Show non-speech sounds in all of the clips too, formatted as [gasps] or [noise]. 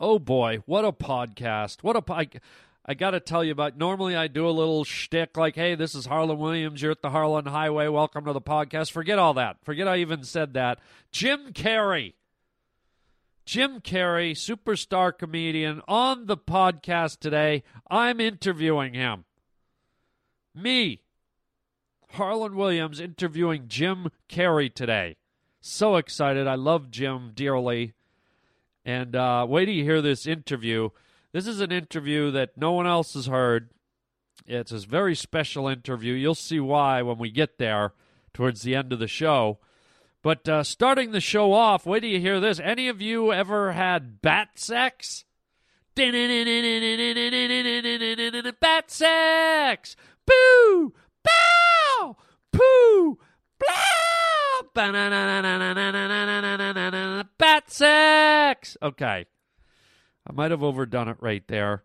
Oh boy, what a podcast! What a po- I, I got to tell you about. Normally, I do a little shtick like, "Hey, this is Harland Williams. You're at the Harland Highway. Welcome to the podcast." Forget all that. Forget I even said that. Jim Carrey. Jim Carrey, superstar comedian, on the podcast today. I'm interviewing him. Me, Harland Williams, interviewing Jim Carrey today. So excited. I love Jim dearly. And uh, wait till you hear this interview. This is an interview that no one else has heard. It's a very special interview. You'll see why when we get there towards the end of the show. But uh, starting the show off, wait till you hear this. Any of you ever had bat sex? Bat sex! Boo! Bow! Poo! Blow! Bat sex! Okay. I might have overdone it right there.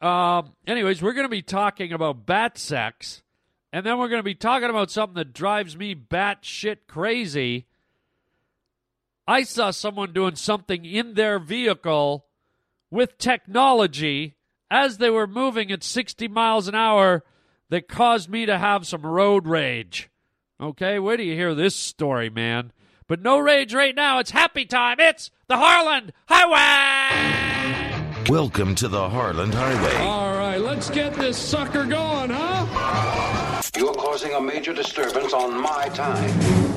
Um, anyways, we're going to be talking about bat sex. And then we're going to be talking about something that drives me bat shit crazy. I saw someone doing something in their vehicle with technology as they were moving at 60 miles an hour that caused me to have some road rage. Okay, where do you hear this story, man? But no rage right now. It's happy time. It's the Harland Highway. Welcome to the Harland Highway. All right, let's get this sucker going, huh? You're causing a major disturbance on my time.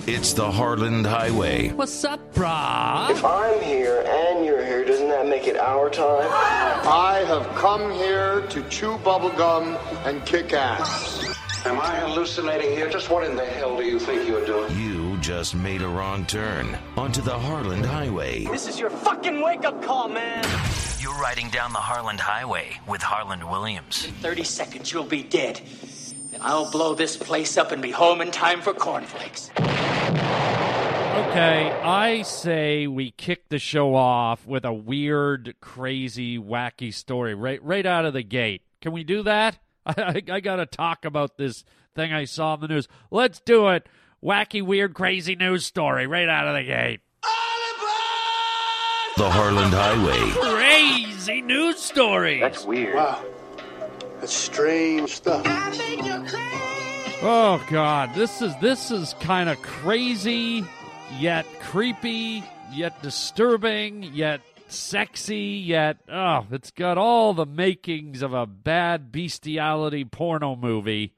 It's the Harland Highway. What's up, brah? If I'm here and you're here, doesn't that make it our time? I have come here to chew bubblegum and kick ass. Am I hallucinating here? Just what in the hell do you think you're doing? You just made a wrong turn onto the Harland Highway. This is your fucking wake up call, man. You're riding down the Harland Highway with Harland Williams. In 30 seconds, you'll be dead. And I'll blow this place up and be home in time for cornflakes. Okay, I say we kick the show off with a weird, crazy, wacky story right right out of the gate. Can we do that? [laughs] I, I, I got to talk about this thing I saw in the news. Let's do it. Wacky, weird, crazy news story right out of the gate. The Harland Highway. Crazy news story. That's weird. Wow. That's strange stuff. Oh God, this is this is kind of crazy, yet creepy, yet disturbing, yet sexy, yet oh, it's got all the makings of a bad bestiality porno movie.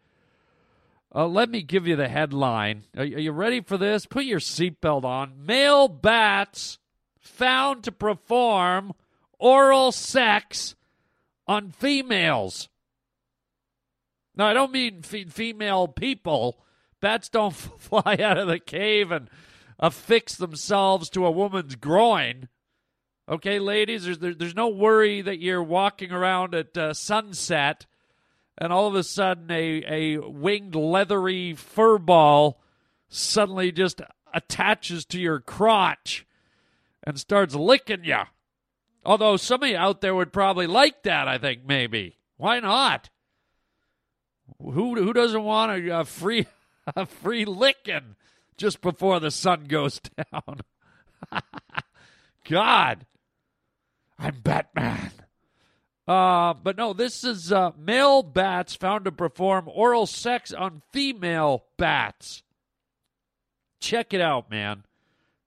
Uh, let me give you the headline. Are, are you ready for this? Put your seatbelt on. Male bats found to perform oral sex on females. Now, I don't mean f- female people. Bats don't [laughs] fly out of the cave and affix themselves to a woman's groin. Okay, ladies, there's, there, there's no worry that you're walking around at uh, sunset and all of a sudden a, a winged leathery fur ball suddenly just attaches to your crotch and starts licking you. Although some of you out there would probably like that, I think, maybe. Why not? Who who doesn't want a, a free [laughs] a free licking just before the sun goes [laughs] down? [laughs] God, I'm Batman. Uh, but no, this is uh, male bats found to perform oral sex on female bats. Check it out, man.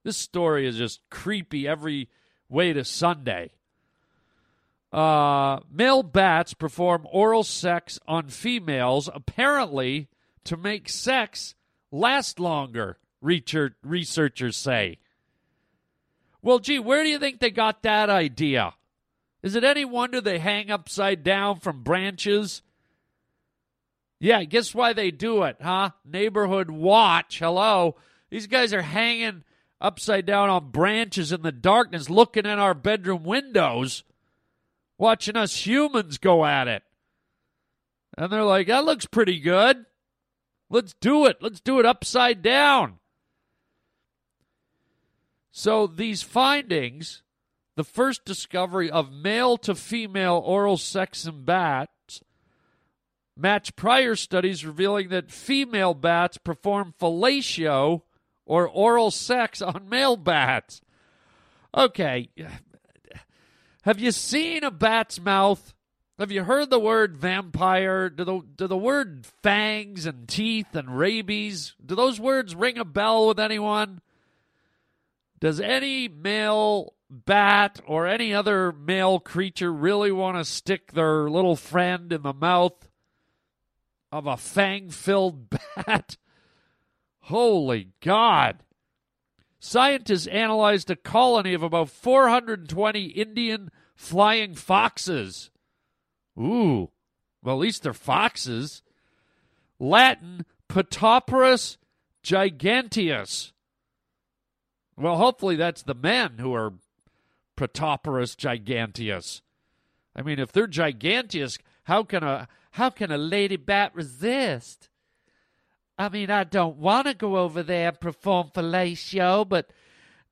This story is just creepy every way to Sunday. Uh, male bats perform oral sex on females, apparently to make sex last longer, researchers say. Well, gee, where do you think they got that idea? Is it any wonder they hang upside down from branches? Yeah, guess why they do it, huh? Neighborhood watch. Hello. These guys are hanging upside down on branches in the darkness, looking in our bedroom windows, watching us humans go at it. And they're like, that looks pretty good. Let's do it. Let's do it upside down. So these findings, the first discovery of male to female oral sex in bats, match prior studies revealing that female bats perform fellatio or oral sex on male bats. Okay. Have you seen a bat's mouth? Have you heard the word vampire? Do the, do the word fangs and teeth and rabies, do those words ring a bell with anyone? Does any male bat or any other male creature really want to stick their little friend in the mouth of a fang filled [laughs] bat? Holy God. Scientists analyzed a colony of about 420 Indian flying foxes. Ooh, well, at least they're foxes. Latin, Pteropus giganteus. Well, hopefully that's the men who are Pteropus giganteus. I mean, if they're giganteous, how can a how can a lady bat resist? I mean, I don't want to go over there and perform fellatio, but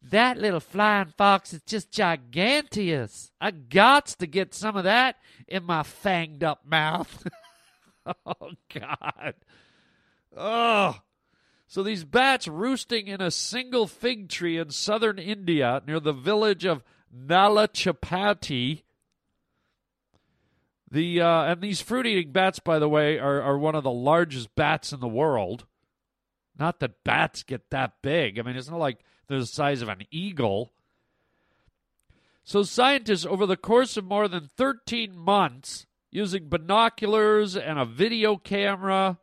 that little flying fox is just giganteous. I got to get some of that in my fanged up mouth. [laughs] oh, God. Oh. So these bats roosting in a single fig tree in southern India near the village of Nalachapati. The uh, and these fruit-eating bats, by the way, are, are one of the largest bats in the world. Not that bats get that big. I mean, it's not like they're the size of an eagle. So, scientists, over the course of more than 13 months, using binoculars and a video camera,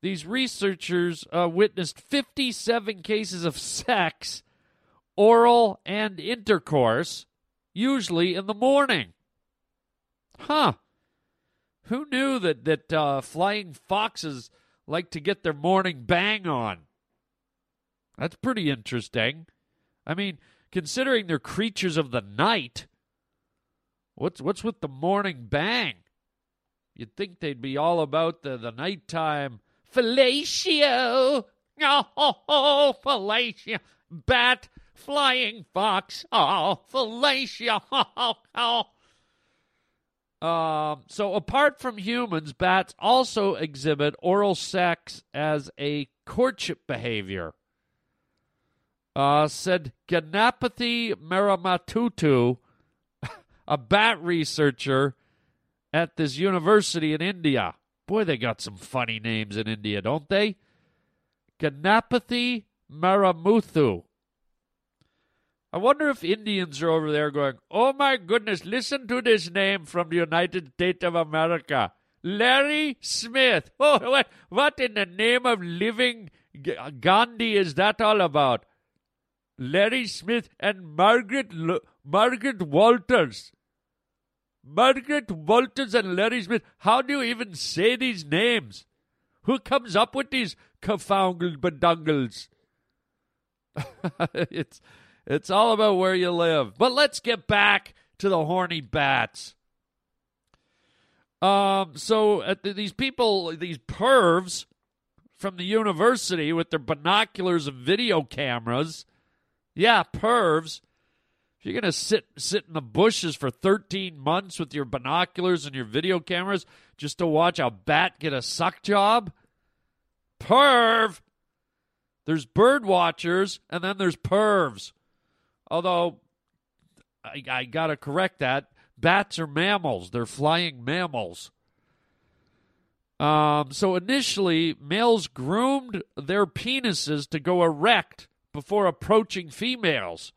these researchers uh, witnessed 57 cases of sex, oral, and intercourse, usually in the morning. Huh. Who knew that, that uh, flying foxes like to get their morning bang on? That's pretty interesting. I mean, considering they're creatures of the night, what's what's with the morning bang? You'd think they'd be all about the, the nighttime fellatio. [laughs] Oh, oh, oh, fellatio. Bat, flying fox. Oh, fellatio. [laughs] Oh, oh. Um, so, apart from humans, bats also exhibit oral sex as a courtship behavior uh, said Ganapathy Maramatutu, [laughs] a bat researcher at this university in India. Boy, they got some funny names in India, don't they? Ganapathy Marimuthu. I wonder if Indians are over there going, oh my goodness, listen to this name from the United States of America. Larry Smith. [laughs] Oh, what, what in the name of living uh, Gandhi is that all about? Larry Smith, and Margaret L- Margaret Walters. Margaret Walters and Larry Smith. How do you even say these names? Who comes up with these confounded bedungles? [laughs] it's it's all about where you live. But let's get back to the horny bats. Um, so uh, these people, these pervs from the university with their binoculars and video cameras, yeah, pervs. If you're gonna sit sit in the bushes for 13 months with your binoculars and your video cameras just to watch a bat get a suck job, perv. There's bird watchers and then there's pervs. Although I, I gotta correct that. Bats are mammals. They're flying mammals. Um, so initially, males groomed their penises to go erect before approaching females.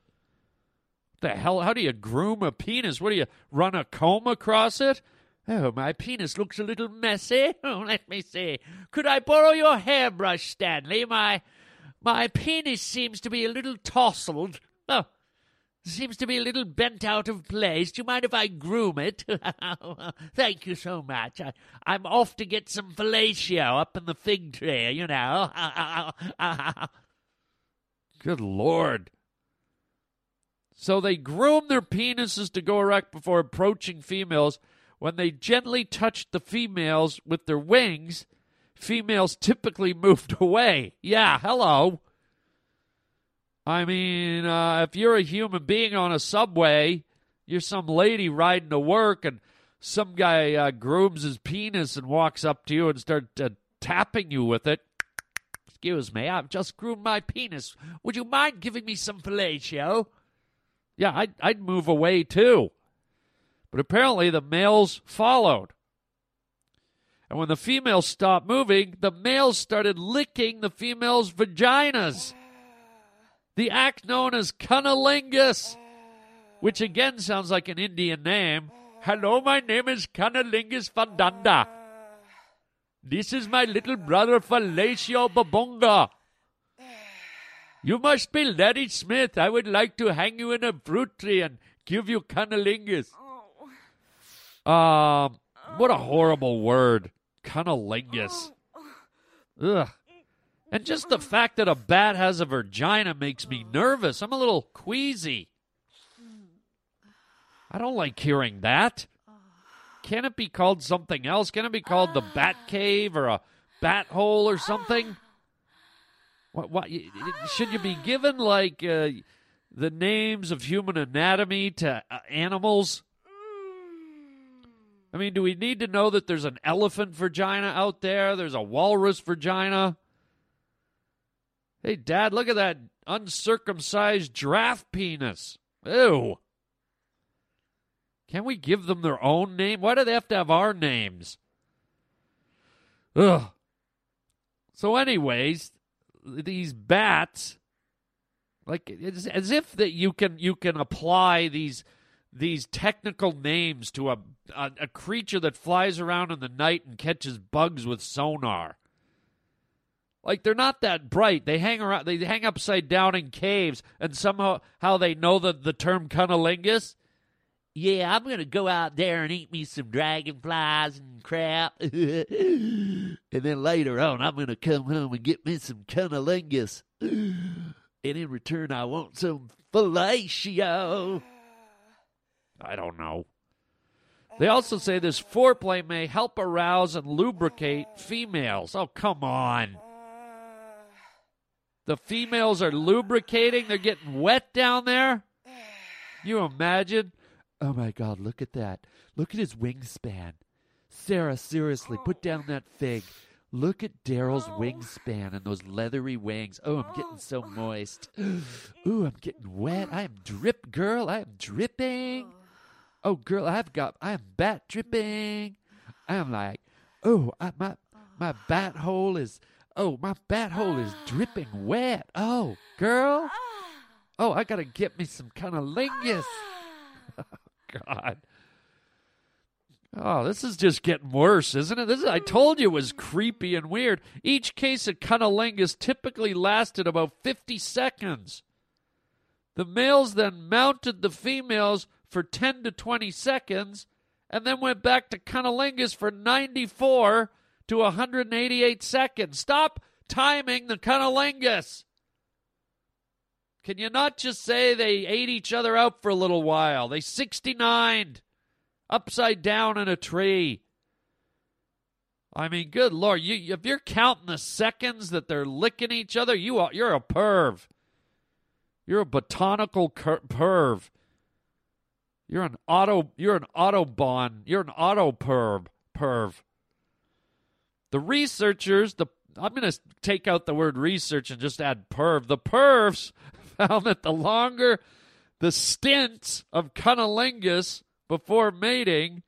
What the hell? How do you groom a penis? What do you run a comb across it? Oh, my penis looks a little messy. [laughs] Oh, let me see. Could I borrow your hairbrush, Stanley? My my penis seems to be a little tousled. Oh, seems to be a little bent out of place. Do you mind if I groom it? [laughs] Thank you so much. I, I'm off to get some fellatio up in the fig tree, you know. [laughs] Good Lord. So they groom their penises to go erect before approaching females. When they gently touched the females with their wings, females typically moved [laughs] away. Yeah, hello. I mean, uh, if you're a human being on a subway, you're some lady riding to work, and some guy uh, grooms his penis and walks up to you and starts uh, tapping you with it. Excuse me, I've just groomed my penis. Would you mind giving me some fellatio? Yeah, I'd, I'd move away too. But apparently the males followed. And when the females stopped moving, the males started licking the females' vaginas. The act known as cunnilingus, which again sounds like an Indian name. Hello, my name is Cunnilingus Fandanda. This is my little brother Fellatio Babonga. You must be Letty Smith. I would like to hang you in a fruit tree and give you cunnilingus. Um, what a horrible word, cunnilingus. Ugh. And just the fact that a bat has a vagina makes me nervous. I'm a little queasy. I don't like hearing that. Can it be called something else? Can it be called the bat cave or a bat hole or something? What, what should you be given like uh, the names of human anatomy to uh, animals? I mean, do we need to know that there's an elephant vagina out there? There's a walrus vagina. Hey, Dad, look at that uncircumcised giraffe penis. Ew. Can we give them their own name? Why do they have to have our names? Ugh. So, anyways, these bats, like it's as if that you can you can apply these these technical names to a, a a creature that flies around in the night and catches bugs with sonar. Like they're not that bright. They hang around. They hang upside down in caves, and somehow how they know the the term cunnilingus yeah, I'm to go out there and eat me some dragonflies and crap. [laughs] and then later on, I'm to come home and get me some cunnilingus. and in return, I want some fellatio. I don't know. They also say this foreplay may help arouse and lubricate females. Oh, come on. The females are lubricating, they're getting wet down there. You imagine? Oh my God, look at that. Look at his wingspan. Sarah, seriously, put down that fig. Look at Daryl's wingspan and those leathery wings. Oh, I'm getting so moist. [gasps] Ooh, I'm getting wet. I am drip, girl. I am dripping. Oh, girl, I've got, I am bat dripping. I am like, oh, I, my, my bat hole is, oh, my bat hole is [gasps] dripping wet. Oh, girl. [gasps] Oh, I got to get me some kind of cunnilingus. Ah. [laughs] God. Oh, this is just getting worse, isn't it? This is, I told you it was creepy and weird. Each case of cunnilingus typically lasted about 50 seconds. The males then mounted the females for 10 to 20 seconds and then went back to cunnilingus for 94 to 188 seconds. Stop timing the cunnilingus. Can you not just say they ate each other out for a little while? They 69 upside down in a tree. I mean, good lord, you if you're counting the seconds that they're licking each other, you are you're a perv. You're a botanical cur- perv. You're an auto you're an autobahn. You're an auto perv perv. The researchers, the I'm going to take out the word research and just add perv. The pervs [laughs] found that the longer the stints of cunnilingus before mating,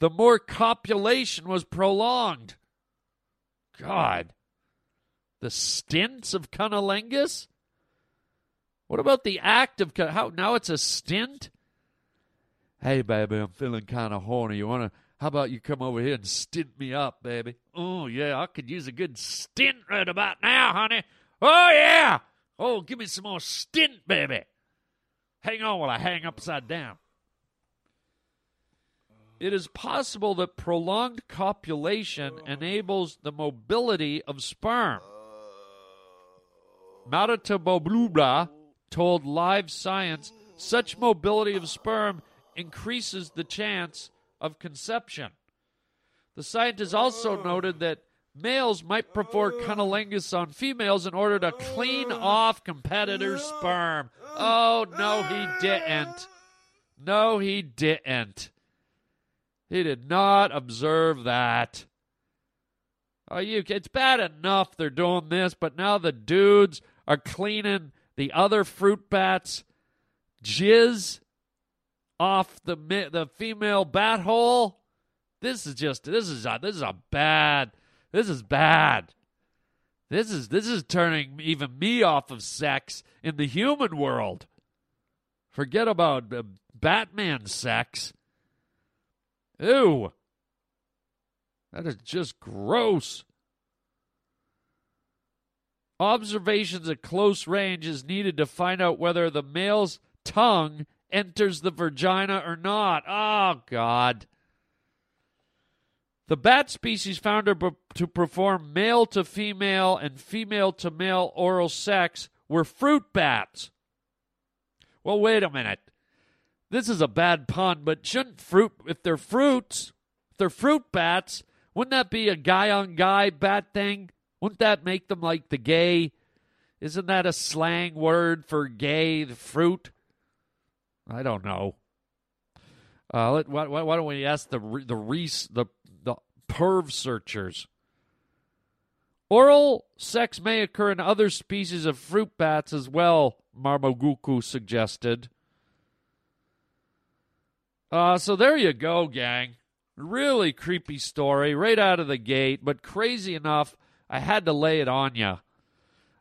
the more copulation was prolonged. God. The stints of cunnilingus? What about the act of how now it's a stint? Hey baby, I'm feeling kind of horny. You want to how about you come over here and stint me up, baby? Oh yeah, I could use a good stint right about now, honey. Oh yeah. Oh, give me some more stint, baby. Hang on while I hang upside down. It is possible that prolonged copulation enables the mobility of sperm. Marita told Live Science such mobility of sperm increases the chance of conception. The scientists also oh. noted that males might prefer oh. cunnilingus on females in order to clean oh. off competitors' sperm. Oh, no, he didn't. Ah. No, he didn't. He did not observe that. Oh, you, it's bad enough they're doing this, but now the dudes are cleaning the other fruit bats' jizz off the the female bat hole. This is just this is a, this is a bad. This is bad. This is this is turning even me off of sex in the human world. Forget about uh, Batman sex. Ew. That is just gross. Observations at close range is needed to find out whether the male's tongue enters the vagina or not. Oh, God. The bat species found to, perform male to female and female to male oral sex were fruit bats. Well, wait a minute. This is a bad pun, but shouldn't fruit, if they're fruits, if they're fruit bats, wouldn't that be a guy on guy bat thing? Wouldn't that make them like the gay? Isn't that a slang word for gay, the fruit? I don't know. Uh, let, why, why, don't we ask the the Reese the the perv searchers? Oral sex may occur in other species of fruit bats as well. Marmoguku suggested. Uh, so there you go, gang. Really creepy story right out of the gate, but crazy enough, I had to lay it on you.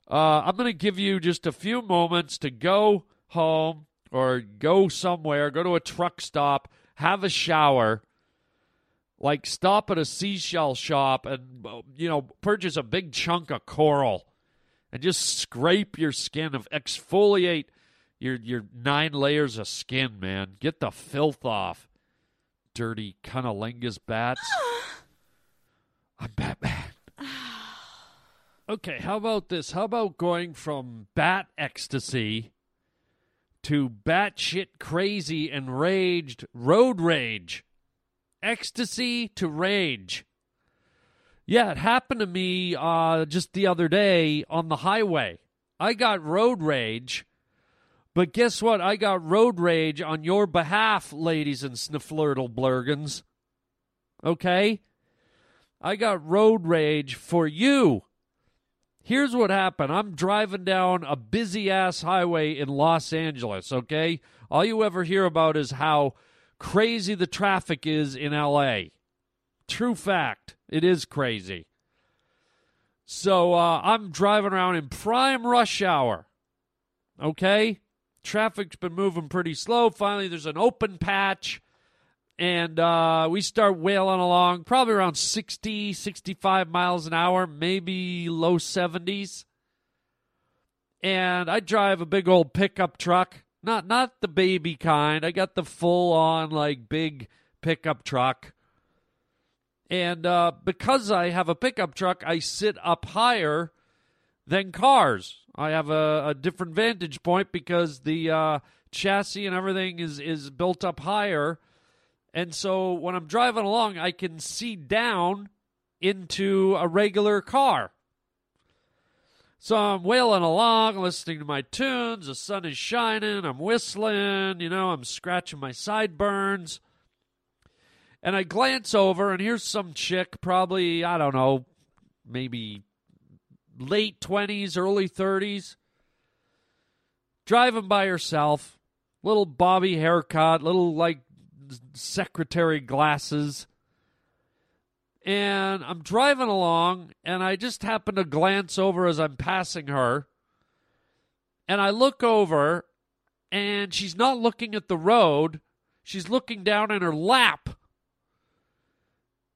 Uh, I'm going to give you just a few moments to go home or go somewhere, go to a truck stop, have a shower, like stop at a seashell shop and, you know, purchase a big chunk of coral and just scrape your skin, of exfoliate your, your nine layers of skin, man. Get the filth off dirty cunnilingus bats. [gasps] I'm Batman. [sighs] okay, how about this? How about going from bat ecstasy to batshit crazy enraged road rage? Ecstasy to rage. Yeah, it happened to me uh, just the other day on the highway. I got road rage but guess what? I got road rage on your behalf, ladies and snifflurtle blurgans. Okay? I got road rage for you. Here's what happened. I'm driving down a busy ass highway in Los Angeles, okay? All you ever hear about is how crazy the traffic is in LA. True fact. It is crazy. So uh, I'm driving around in prime rush hour, okay? traffic's been moving pretty slow. Finally, there's an open patch, and uh, we start wailing along, probably around 60, 65 miles an hour, maybe low 70s. And I drive a big old pickup truck, not not the baby kind. I got the full on like big pickup truck. And uh, because I have a pickup truck, I sit up higher than cars. I have a, a different vantage point because the uh, chassis and everything is is built up higher, and so when I'm driving along, I can see down into a regular car. So I'm wailing along, listening to my tunes. The sun is shining. I'm whistling. You know, I'm scratching my sideburns. And I glance over, and here's some chick, probably, I don't know, maybe late 20s, early 30s, driving by herself, little bobby haircut, little like secretary glasses. And I'm driving along, and I just happen to glance over as I'm passing her. And I look over, and she's not looking at the road, she's looking down in her lap.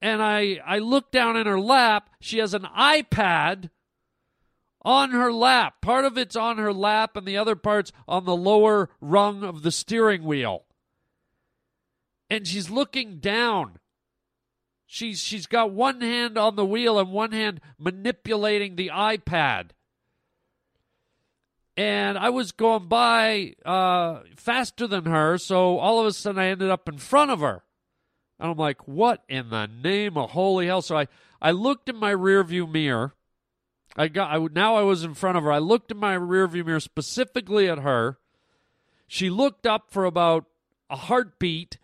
And I, I look down in her lap. She has an iPad on her lap. Part of it's on her lap, and the other part's on the lower rung of the steering wheel. And she's looking down. She's she's got one hand on the wheel and one hand manipulating the iPad. And I was going by uh, faster than her, so all of a sudden I ended up in front of her. And I'm like, what in the name of holy hell? So I, I looked in my rearview mirror I got I, now I was in front of her. I looked in my rearview mirror specifically at her. She looked up for about a heartbeat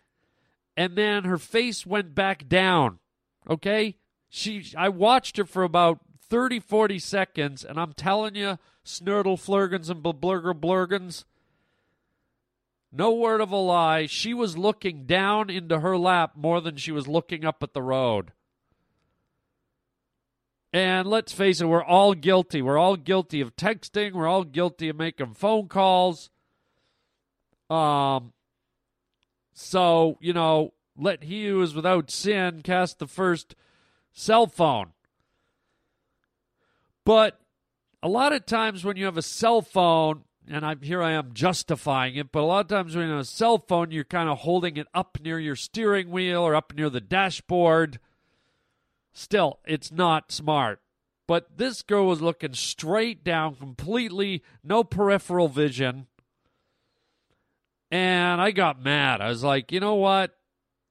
and then her face went back down. Okay? She I watched her for about 30 40 seconds and I'm telling you snurtle flurgans and blurger blurgans no word of a lie, she was looking down into her lap more than she was looking up at the road. And let's face it, we're all guilty. We're all guilty of texting. We're all guilty of making phone calls. Um, so, you know, let he who is without sin cast the first cell phone. But a lot of times when you have a cell phone, and I'm, here I am justifying it, but a lot of times when you have a cell phone, you're kind of holding it up near your steering wheel or up near the dashboard. Still, it's not smart. But this girl was looking straight down, completely no peripheral vision. And I got mad. I was like, you know what?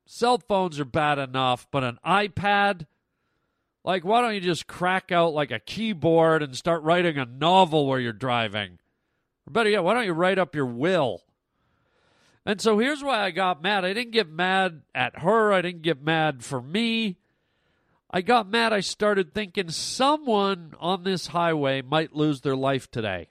Cell phones are bad enough, but an iPad? Like, why don't you just crack out like a keyboard and start writing a novel where you're driving? Or better yet, why don't you write up your will? And so here's why I got mad. I didn't get mad at her. I didn't get mad for me. I got mad. I started thinking someone on this highway might lose their life today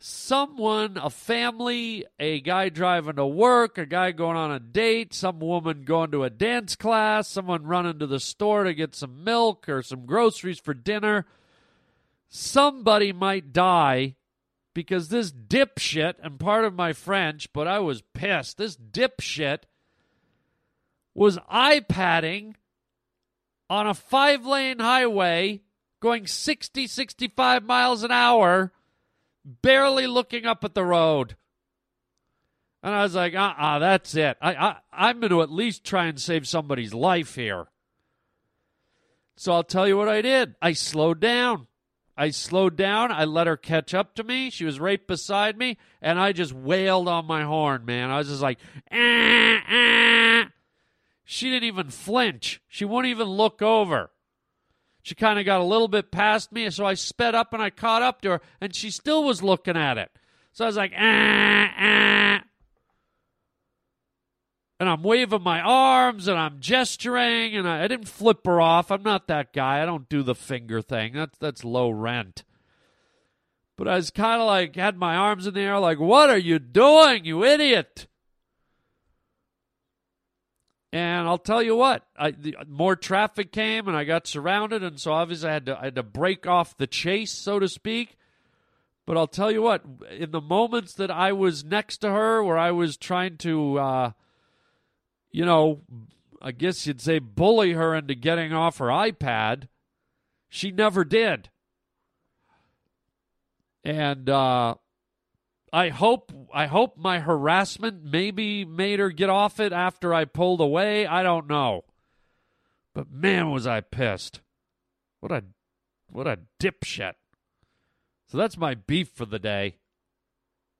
someone, a family, a guy driving to work, a guy going on a date, some woman going to a dance class, someone running to the store to get some milk or some groceries for dinner. Somebody might die because this dipshit, and part of my French, but I was pissed, this dipshit was iPadding on a five lane highway going 60, 65 miles an hour barely looking up at the road. And I was like, uh uh-uh, uh that's it. I, I, I'm going to at least try and save somebody's life here. So I'll tell you what I did. I slowed down. I slowed down. I let her catch up to me. She was right beside me, and I just wailed on my horn, man. I was just like, ah, ah. She didn't even flinch. She wouldn't even look over. She kind of got a little bit past me, so I sped up and I caught up to her, and she still was looking at it. So I was like, ah, ah. And I'm waving my arms and I'm gesturing, and I, I didn't flip her off. I'm not that guy. I don't do the finger thing. That's that's low rent. But I was kind of like had my arms in the air, like, "What are you doing, you idiot?" And I'll tell you what, I, the, more traffic came and I got surrounded, and so obviously I had to I had to break off the chase, so to speak. But I'll tell you what, in the moments that I was next to her, where I was trying to, uh, you know, I guess you'd say bully her into getting off her iPad, she never did. And uh, I hope I hope my harassment maybe made her get off it after I pulled away. I don't know. But man was I pissed. What a what a dipshit. So that's my beef for the day.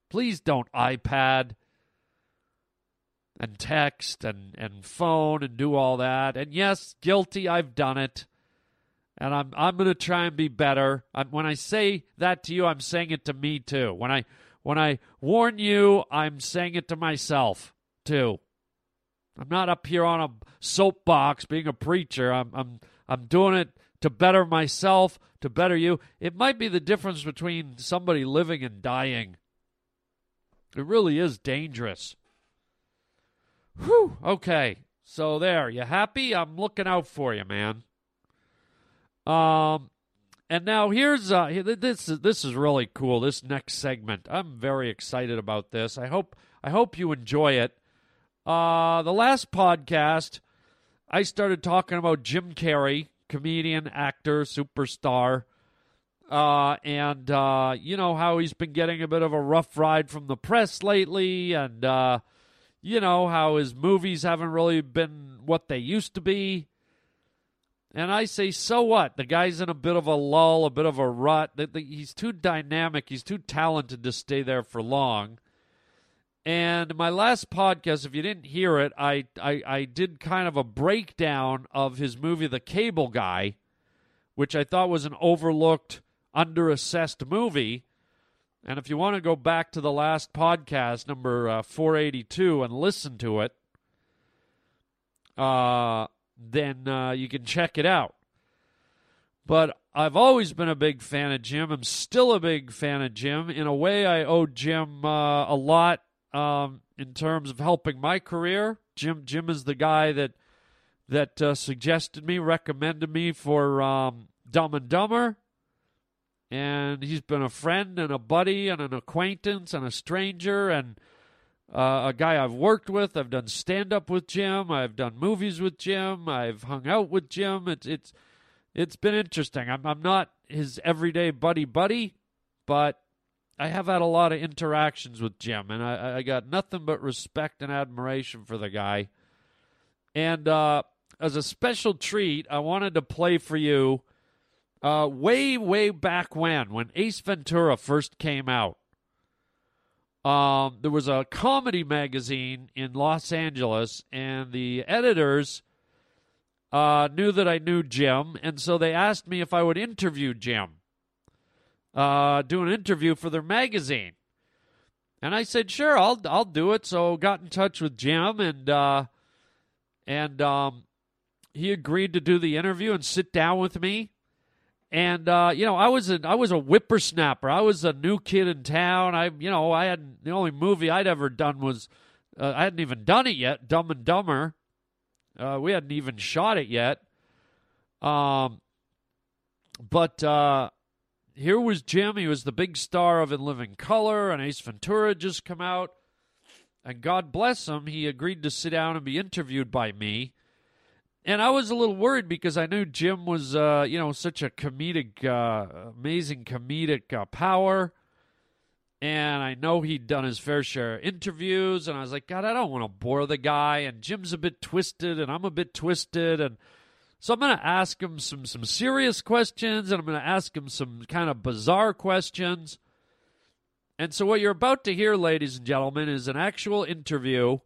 Please don't iPad and text and, and phone and do all that. And yes, guilty, I've done it. And I'm I'm to try and be better. I'm, when I say that to you, I'm saying it to me too. When I when I warn you, I'm saying it to myself too. I'm not up here on a soapbox being a preacher. I'm I'm I'm doing it to better myself, to better you. It might be the difference between somebody living and dying. It really is dangerous. Whew. Okay. So there, you happy? I'm looking out for you, man. Um and now here's uh, this is this is really cool. This next segment, I'm very excited about this. I hope I hope you enjoy it. Uh, the last podcast, I started talking about Jim Carrey, comedian, actor, superstar, uh, and uh, you know how he's been getting a bit of a rough ride from the press lately, and uh, you know how his movies haven't really been what they used to be. And I say, so what? The guy's in a bit of a lull, a bit of a rut. He's too dynamic. He's too talented to stay there for long. And my last podcast, if you didn't hear it, I, I, I did kind of a breakdown of his movie, The Cable Guy, which I thought was an overlooked, underassessed movie. And if you want to go back to the last podcast, number uh, 482, and listen to it, uh, then uh, you can check it out. But I've always been a big fan of Jim. I'm still a big fan of Jim. In a way, I owe Jim uh, a lot um, in terms of helping my career. Jim Jim is the guy that that uh, suggested me, recommended me for um, Dumb and Dumber, and he's been a friend and a buddy and an acquaintance and a stranger and uh, a guy I've worked with. I've done stand up with Jim. I've done movies with Jim. I've hung out with Jim. It's it's it's been interesting. I'm I'm not his everyday buddy buddy, but I have had a lot of interactions with Jim, and I, I got nothing but respect and admiration for the guy. And uh, as a special treat, I wanted to play for you uh, way, way back when, when Ace Ventura first came out. Um, there was a comedy magazine in Los Angeles, and the editors uh, knew that I knew Jim, and so they asked me if I would interview Jim, uh, do an interview for their magazine. And I said, sure, I'll I'll do it. So got in touch with Jim, and uh, and um, he agreed to do the interview and sit down with me. And uh, you know, I was a I was a whippersnapper. I was a new kid in town. I you know I had the only movie I'd ever done was uh, I hadn't even done it yet. Dumb and Dumber. Uh, we hadn't even shot it yet. Um, but uh, here was Jim. He was the big star of In Living Color, and Ace Ventura just come out. And God bless him, he agreed to sit down and be interviewed by me. And I was a little worried because I knew Jim was, uh, you know, such a comedic, uh, amazing comedic uh, power. And I know he'd done his fair share of interviews. And I was like, God, I don't want to bore the guy. And Jim's a bit twisted, and I'm a bit twisted. And so I'm going to ask him some, some serious questions, and I'm going to ask him some kind of bizarre questions. And so, what you're about to hear, ladies and gentlemen, is an actual interview.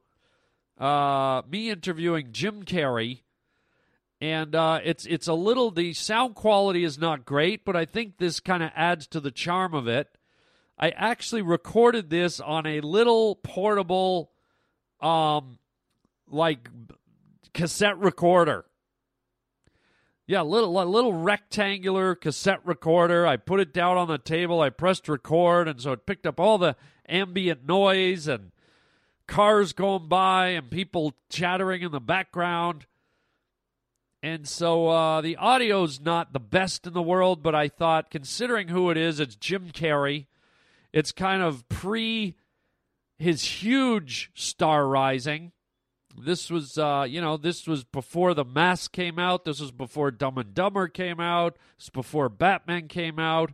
Uh, me interviewing Jim Carrey and uh, it's it's a little the sound quality is not great, but I think this kind of adds to the charm of it. I actually recorded this on a little portable, um, like cassette recorder. Yeah, little little rectangular cassette recorder. I put it down on the table. I pressed record, and so it picked up all the ambient noise and cars going by and people chattering in the background. And so uh, the audio's not the best in the world, but I thought, considering who it is, it's Jim Carrey. It's kind of pre his huge star rising. This was, uh, you know, this was before The Mask came out. This was before Dumb and Dumber came out. This before Batman came out.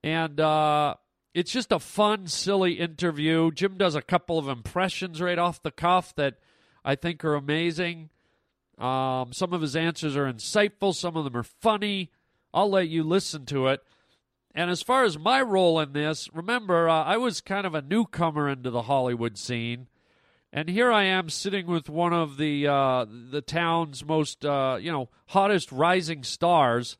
And uh, it's just a fun, silly interview. Jim does a couple of impressions right off the cuff that I think are amazing. Um, some of his answers are insightful, some of them are funny. I'll let you listen to it. And as far as my role in this, remember, uh, I was kind of a newcomer into the Hollywood scene. And here I am sitting with one of the uh, the town's most uh, you know hottest rising stars,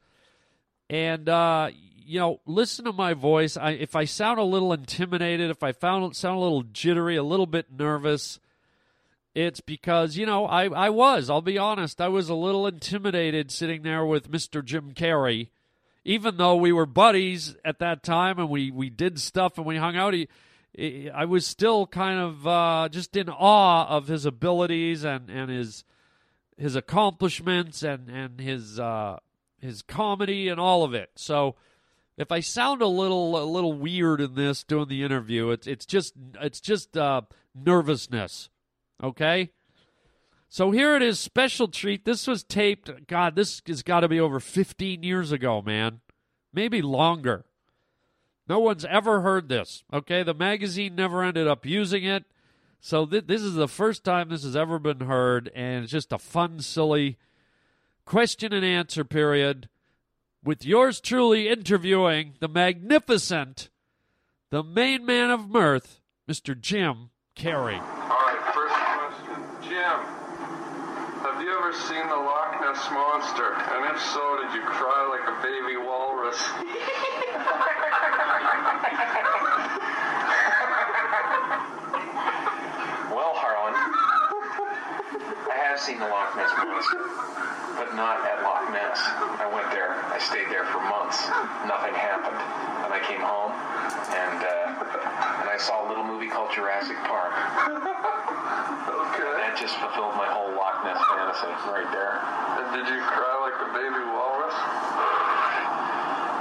and uh, you know listen to my voice. I, if I sound a little intimidated, if I found sound a little jittery, a little bit nervous, it's because, you know, I, I was, I'll be honest, I was a little intimidated sitting there with Mr. Jim Carrey. Even though we were buddies at that time and we, we did stuff and we hung out, he, I was still kind of uh, just in awe of his abilities and, and his his accomplishments and, and his uh, his comedy and all of it. So if I sound a little a little weird in this doing the interview, it's it's just it's just uh, nervousness. Okay? So here it is, special treat. This was taped, God, this has got to be over 15 years ago, man. Maybe longer. No one's ever heard this. Okay? The magazine never ended up using it. So th- this is the first time this has ever been heard, and it's just a fun, silly question and answer period with yours truly interviewing the magnificent, the main man of mirth, Mr. Jim Carrey. Seen the Loch Ness Monster? And if so, did you cry like a baby walrus? well, Harland, I have seen the Loch Ness monster, but not at Loch Ness. I went there. I stayed there for months. Nothing happened. And I came home, and uh, and I saw a little movie called Jurassic Park. Okay. That just fulfilled my whole Loch Ness fantasy right there. And did you cry like a baby walrus?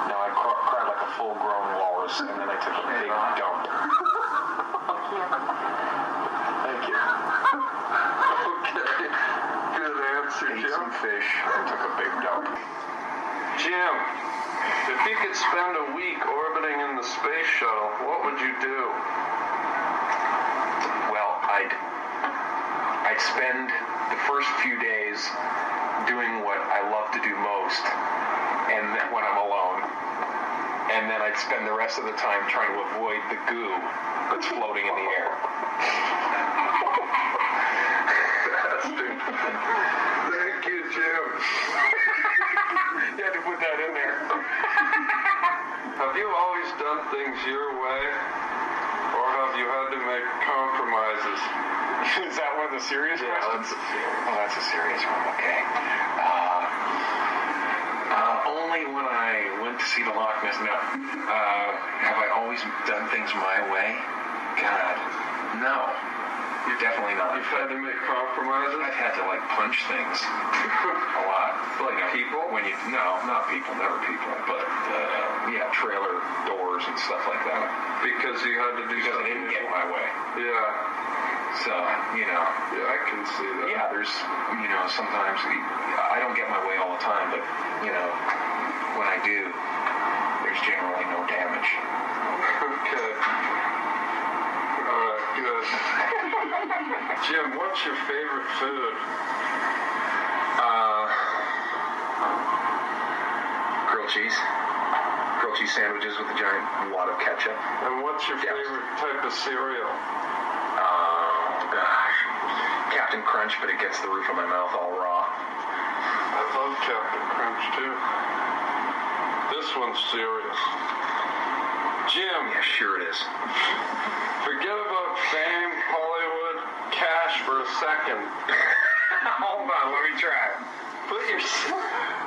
No, I cr- cried like a full-grown walrus, and then I took a [laughs] big dump. Thank you. Okay. Good answer, Ate Jim. some fish and took a big dump. Jim, if you could spend a week orbiting in the space shuttle, what would you do? Well, I'd I'd spend the first few days doing what I love to do most, and then when I'm alone, and then I'd spend the rest of the time trying to avoid the goo that's floating in the air. [laughs] Thank you, Jim. [laughs] You had to put that. Have you always done things your way? Or have you had to make compromises? [laughs] Is that one of the serious Yeah, questions? that's- oh, that's a serious one. Okay. Uh, uh, only when I went to see the Loch Ness. No. Uh, have I always done things my way? God, definitely not. You've had to make compromises? I've had to like punch things [laughs] a lot. Like You know, people? When you no, not people, never people, but uh, yeah, trailer doors and stuff like that. Because you had to do Because I didn't get my way. Yeah. So you know, Yeah, I can see that. yeah, there's, you know, sometimes I don't get my way all the time, but, you know, when I do, there's generally no damage. [laughs] Okay. Jim, what's your favorite food? Uh, grilled cheese. Grilled cheese sandwiches with a giant wad of ketchup. And what's your favorite type of cereal? Oh, gosh. Captain Crunch, but it gets the roof of my mouth all raw. I love Captain Crunch too. This one's serious. Jim, Yeah, sure it is. forget fame, Hollywood, cash for a second. [laughs] Hold on, let me try. Put yourself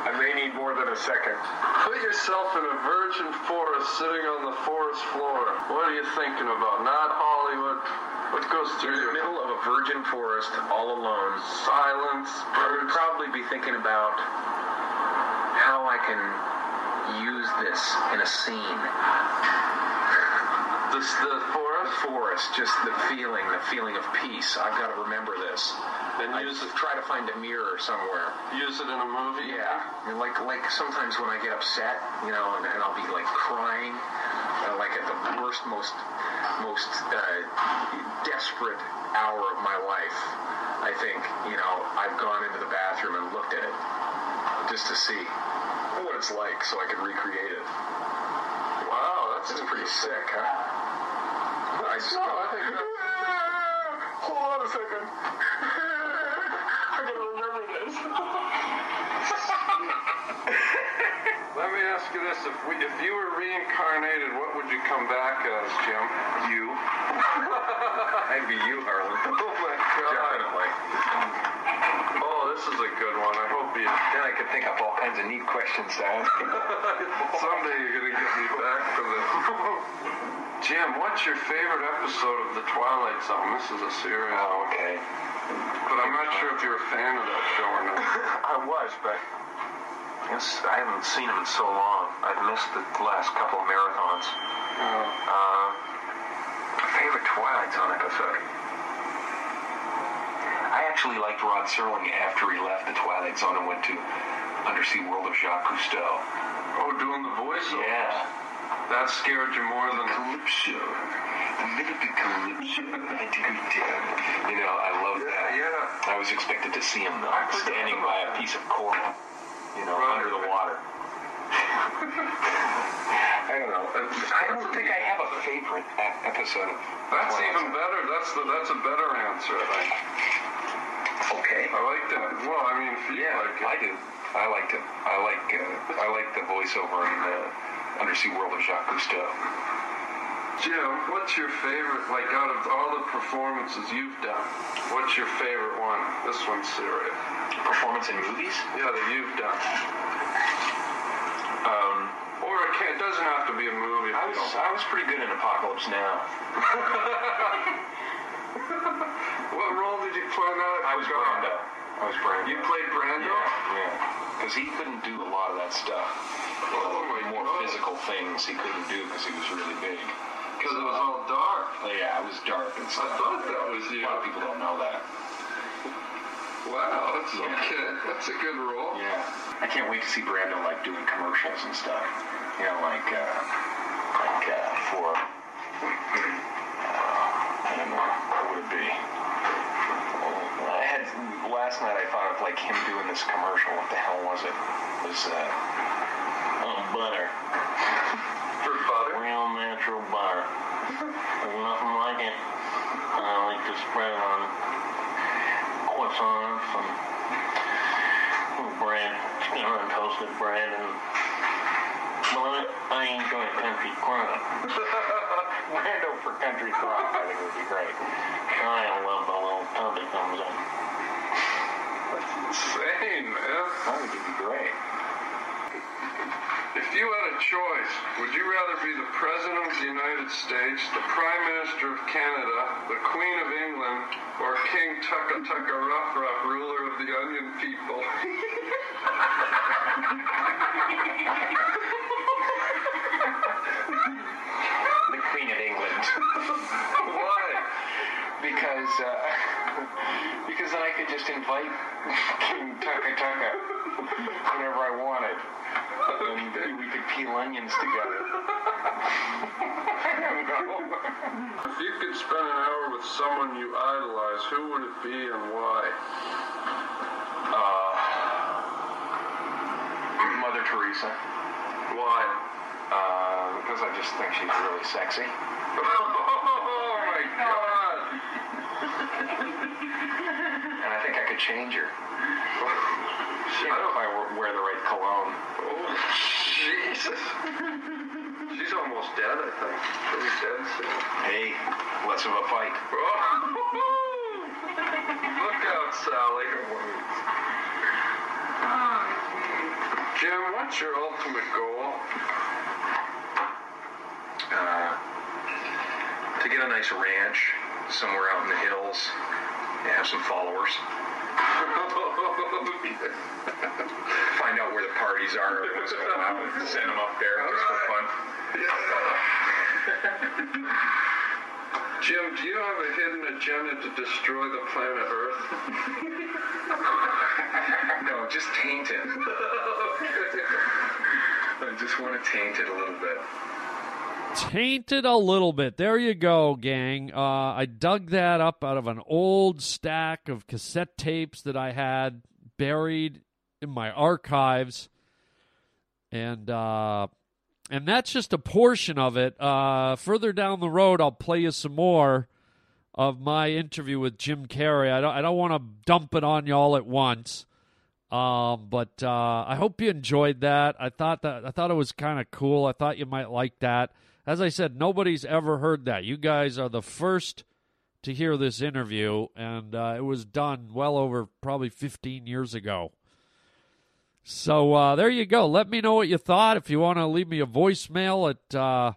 I may need more than a second. put yourself in a virgin forest sitting on the forest floor. What are you thinking about? Not Hollywood. What goes In through the your middle of a virgin forest, all alone, silence, I would probably be thinking about how I can use this in a scene. This the The forest? Forest, just the feeling, the feeling of peace. I've got to remember this. And I use it try to find a mirror somewhere. use it in a movie? Yeah, I mean, like like sometimes when I get upset, you know, and, and I'll be like crying, uh, like at the worst, most most uh, desperate hour of my life. I think you know I've gone into the bathroom and looked at it just to see what it's like, so I can recreate it. Wow, that's It's pretty sick, huh? I just No, I think that- Hold on a second. I gotta remember this. [laughs] Let me ask you this: If we, if you were reincarnated, what would you come back as, Jim? You. [laughs] I'd be you, Harland. Oh my God! Definitely. This is a good one. I hope you. Then I could think up all kinds of neat questions to ask. [laughs] Someday you're gonna get me back for this. [laughs] Jim, what's your favorite episode of The Twilight Zone? This is a serial. Oh, okay. but I'm not sure if you're a fan of that show or not. [laughs] I was, but I haven't seen him in so long. I've missed the last couple of marathons. Uh, Uh, favorite Twilight Zone episode? I actually liked Rod Serling after he left the Twilight Zone and went to Undersea World of Jacques Cousteau. oh, doing the voiceover. Yeah. That scared you more than. Calypso. The little bit Calypso. [laughs] I. You know, I love that. Yeah. I was expected to see him though, standing by a piece of coral, you know, Right. under the water. [laughs] I don't know. I don't think I have a favorite episode of That's even better. That's the that's a better answer. I think. I like that. Well, I mean, if you Yeah, like. I do. I liked it. I like uh, I like the voiceover in uh, Undersea World of Jacques Cousteau. Jim, what's your favorite, like out of all the performances you've done, what's your favorite one? This one's serious. Performance in movies? Yeah, that you've done. Um, or it, can't, it doesn't have to be a movie. I was, I was pretty good in Apocalypse Now. [laughs] [laughs] what role you play now? I was Brando. I was Brando. You played Brando? Yeah, yeah. Because he couldn't do a lot of that stuff. Oh, my more God. physical things he couldn't do because he was really big. Because it was all dark. Oh, yeah, it was dark and stuff. thought that was you. A lot of people don't know that. Wow, that's Yeah. okay. That's a good role. Yeah. I can't wait to see Brando like doing commercials and stuff. You know, like uh, like uh, for uh, I don't know what would it be. Uh, I had last night. I thought of like him doing this commercial. What the hell was it? It was uh, oh butter, For butter? real natural butter. There's nothing like it. I like to spread it on croissants and bread, you know, and toasted bread, and well, I enjoy Country Crock. Brando [laughs] for Country Crock, I think would be great. I love the little tubby comes in. Insane, man. I think it'd be great. If you had a choice, would you rather be the President of the United States, the Prime Minister of Canada, the Queen of England, or King Tucka Tucka Ruff Ruff, ruler of the Onion people? The Queen of England. Why? because uh, [laughs] because then I could just invite King Tucka Tucka whenever I wanted. And we could peel onions together. I don't know. If you could spend an hour with someone you idolize, who would it be and why? Uh, Mother Teresa. Why? Uh, because I just think she's really sexy. [laughs] Oh my God! And I think I could change her. You know, if I wear the right cologne. Oh, Jesus. She's almost dead, I think. She'll dead soon. Hey, less of a fight. Look out, Sally. Jim, what's your ultimate goal? Uh, to get a nice ranch somewhere out in the hills and have some followers. [laughs] Find out where the parties are every once in a while and send them up there just for fun. Jim, do you have a hidden agenda to destroy the planet Earth? [laughs] No, just taint it. [laughs] I just want to taint it a little bit. Tainted a little bit. There you go, gang. Uh, I dug that up out of an old stack of cassette tapes that I had buried in my archives, and uh, and that's just a portion of it. Uh, further down the road, I'll play you some more of my interview with Jim Carrey. I don't I don't want to dump it on you all at once. Um, but uh, I hope you enjoyed that. I thought that I thought it was kind of cool. I thought you might like that. As I said, nobody's ever heard that. You guys are the first to hear this interview, and uh, it was done well over probably 15 years ago. So uh, there you go. Let me know what you thought. If you want to leave me a voicemail at uh,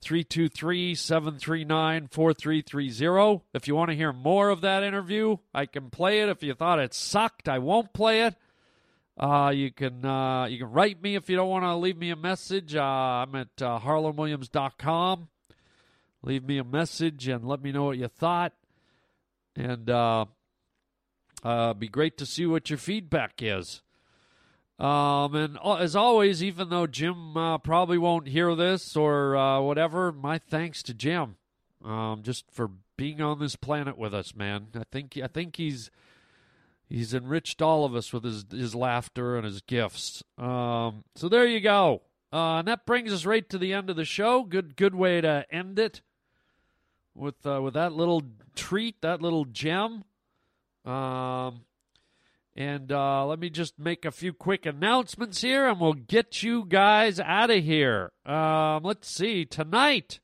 323 739 4330. If you want to hear more of that interview, I can play it. If you thought it sucked, I won't play it. Uh, you can uh, you can write me if you don't want to leave me a message. Uh, I'm at uh, harlandwilliams.com. Leave me a message and let me know what you thought. And uh, uh, be great to see what your feedback is. Um, and as always, even though Jim uh, probably won't hear this or uh, whatever, my thanks to Jim, um, just for being on this planet with us, man. I think I think he's he's enriched all of us with his his laughter and his gifts. Um, so there you go. Uh, and that brings us right to the end of the show. Good good way to end it with uh, with that little treat, that little gem. Um, and uh, let me just make a few quick announcements here, and we'll get you guys out of here. Um, let's see. Tonight,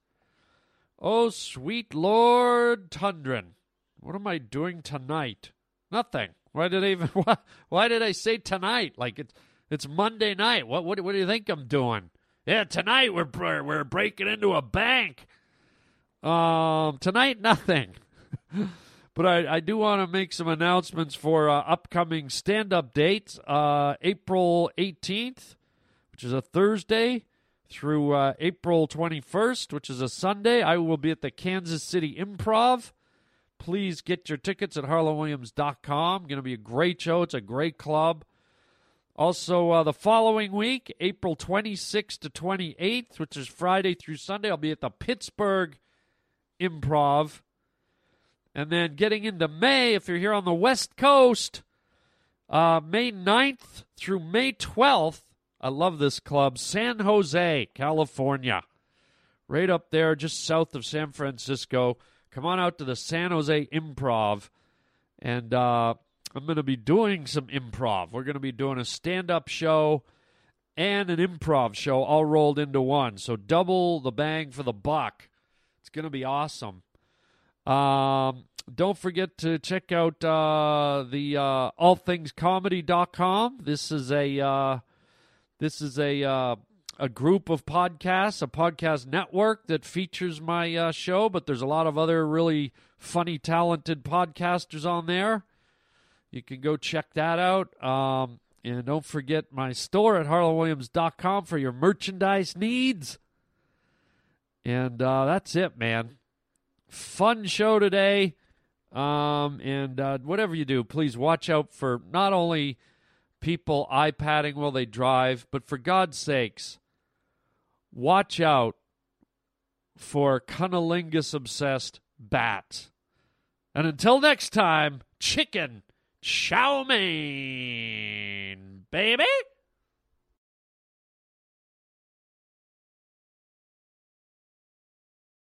Oh, sweet Lord Tundran. What am I doing tonight? Nothing. Why did I even [laughs] why, why did I say tonight? Like it's it's Monday night. What what what do you think I'm doing? Yeah, tonight we're we're breaking into a bank. Um, tonight nothing. [laughs] but I, I do want to make some announcements for uh, upcoming stand-up dates. Uh, April 18th, which is a Thursday, through uh, April 21st, which is a Sunday, I will be at the Kansas City Improv. Please get your tickets at harlandwilliams.com. Going to be a great show. It's a great club. Also, uh, the following week, April 26th to 28th, which is Friday through Sunday, I'll be at the Pittsburgh Improv. And then getting into May, if you're here on the West Coast, uh, May 9th through May 12th, I love this club, San Jose, California. Right up there, just south of San Francisco. Come on out to the San Jose Improv. And uh, I'm going to be doing some improv. We're going to be doing a stand up show and an improv show all rolled into one. So double the bang for the buck. It's going to be awesome. Um, don't forget to check out uh, the uh, allthingscomedy.com. This is a uh, this is a uh, a group of podcasts, a podcast network that features my uh, show, but there's a lot of other really funny, talented podcasters on there. You can go check that out. Um, and don't forget my store at harlandwilliams.com for your merchandise needs. And uh, that's it, man. Fun show today. Um, and uh, whatever you do, please watch out for not only people iPadding while they drive, but for God's sakes, watch out for cunnilingus obsessed bat. And until next time, chicken chow mein, baby.